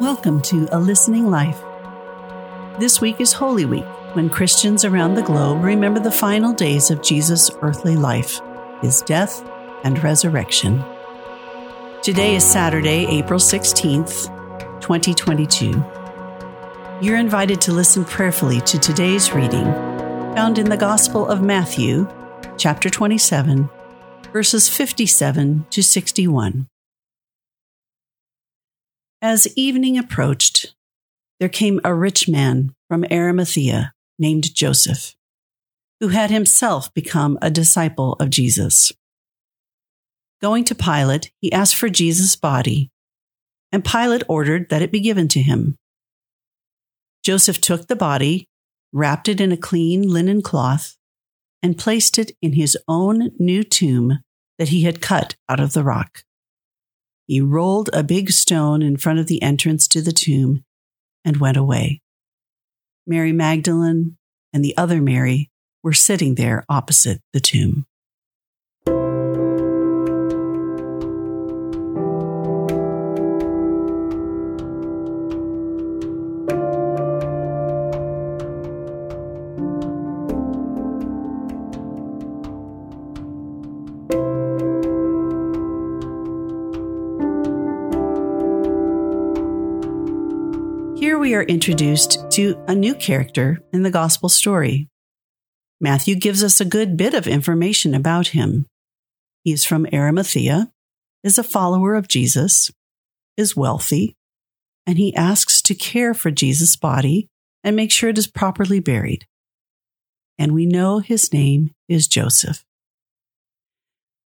Welcome to A Listening Life. This week is Holy Week, when Christians around the globe remember the final days of Jesus' earthly life, his death and resurrection. Today is Saturday, April 16th, 2022. You're invited to listen prayerfully to today's reading, found in the Gospel of Matthew, chapter 27, verses 57 to 61. As evening approached, there came a rich man from Arimathea named Joseph, who had himself become a disciple of Jesus. Going to Pilate, he asked for Jesus' body, and Pilate ordered that it be given to him. Joseph took the body, wrapped it in a clean linen cloth, and placed it in his own new tomb that he had cut out of the rock. He rolled a big stone in front of the entrance to the tomb and went away. Mary Magdalene and the other Mary were sitting there opposite the tomb. Here we are introduced to a new character in the gospel story. Matthew gives us a good bit of information about him. He is from Arimathea, is a follower of Jesus, is wealthy, and he asks to care for Jesus' body and make sure it is properly buried. And we know his name is Joseph.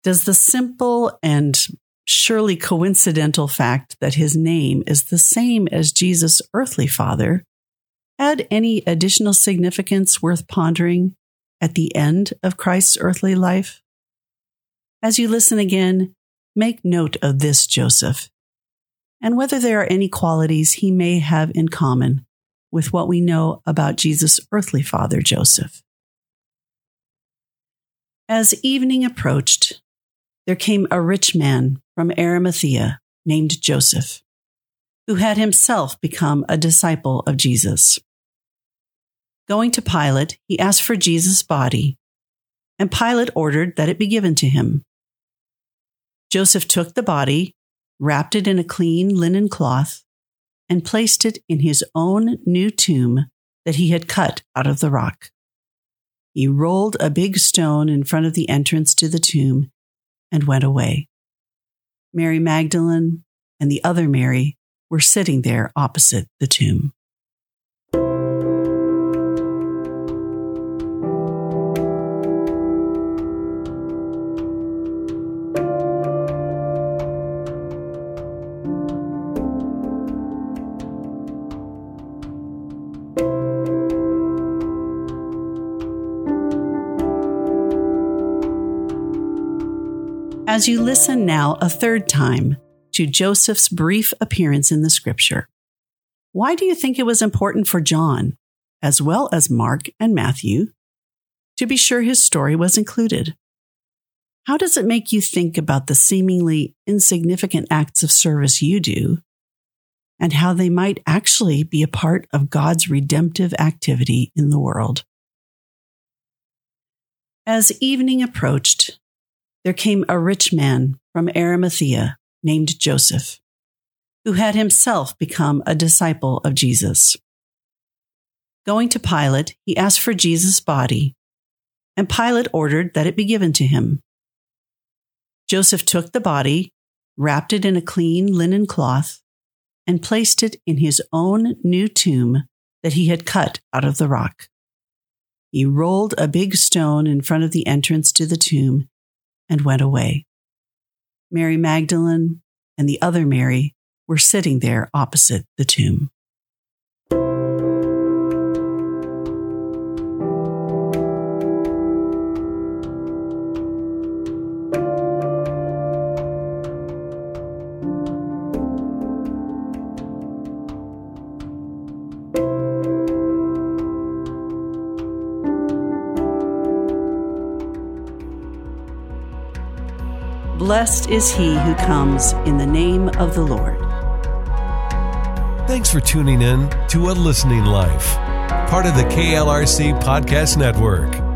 Does the simple and surely coincidental fact that his name is the same as Jesus' earthly father had any additional significance worth pondering at the end of Christ's earthly life? As you listen again, make note of this Joseph and whether there are any qualities he may have in common with what we know about Jesus' earthly father, Joseph. As evening approached, there came a rich man from Arimathea named Joseph, who had himself become a disciple of Jesus. Going to Pilate, he asked for Jesus' body, and Pilate ordered that it be given to him. Joseph took the body, wrapped it in a clean linen cloth, and placed it in his own new tomb that he had cut out of the rock. He rolled a big stone in front of the entrance to the tomb and went away. Mary Magdalene and the other Mary were sitting there opposite the tomb. As you listen now a third time to Joseph's brief appearance in the scripture. Why do you think it was important for John, as well as Mark and Matthew, to be sure his story was included? How does it make you think about the seemingly insignificant acts of service you do and how they might actually be a part of God's redemptive activity in the world? As evening approached, there came a rich man from Arimathea named Joseph, who had himself become a disciple of Jesus. Going to Pilate, he asked for Jesus' body, and Pilate ordered that it be given to him. Joseph took the body, wrapped it in a clean linen cloth, and placed it in his own new tomb that he had cut out of the rock. He rolled a big stone in front of the entrance to the tomb and went away. Mary Magdalene and the other Mary were sitting there opposite the tomb. Blessed is he who comes in the name of the Lord. Thanks for tuning in to A Listening Life, part of the KLRC Podcast Network.